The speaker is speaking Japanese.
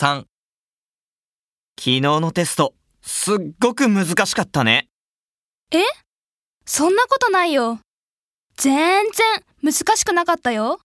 3昨日のテスト、すっごく難しかったね。え？そんなことないよ。全然難しくなかったよ。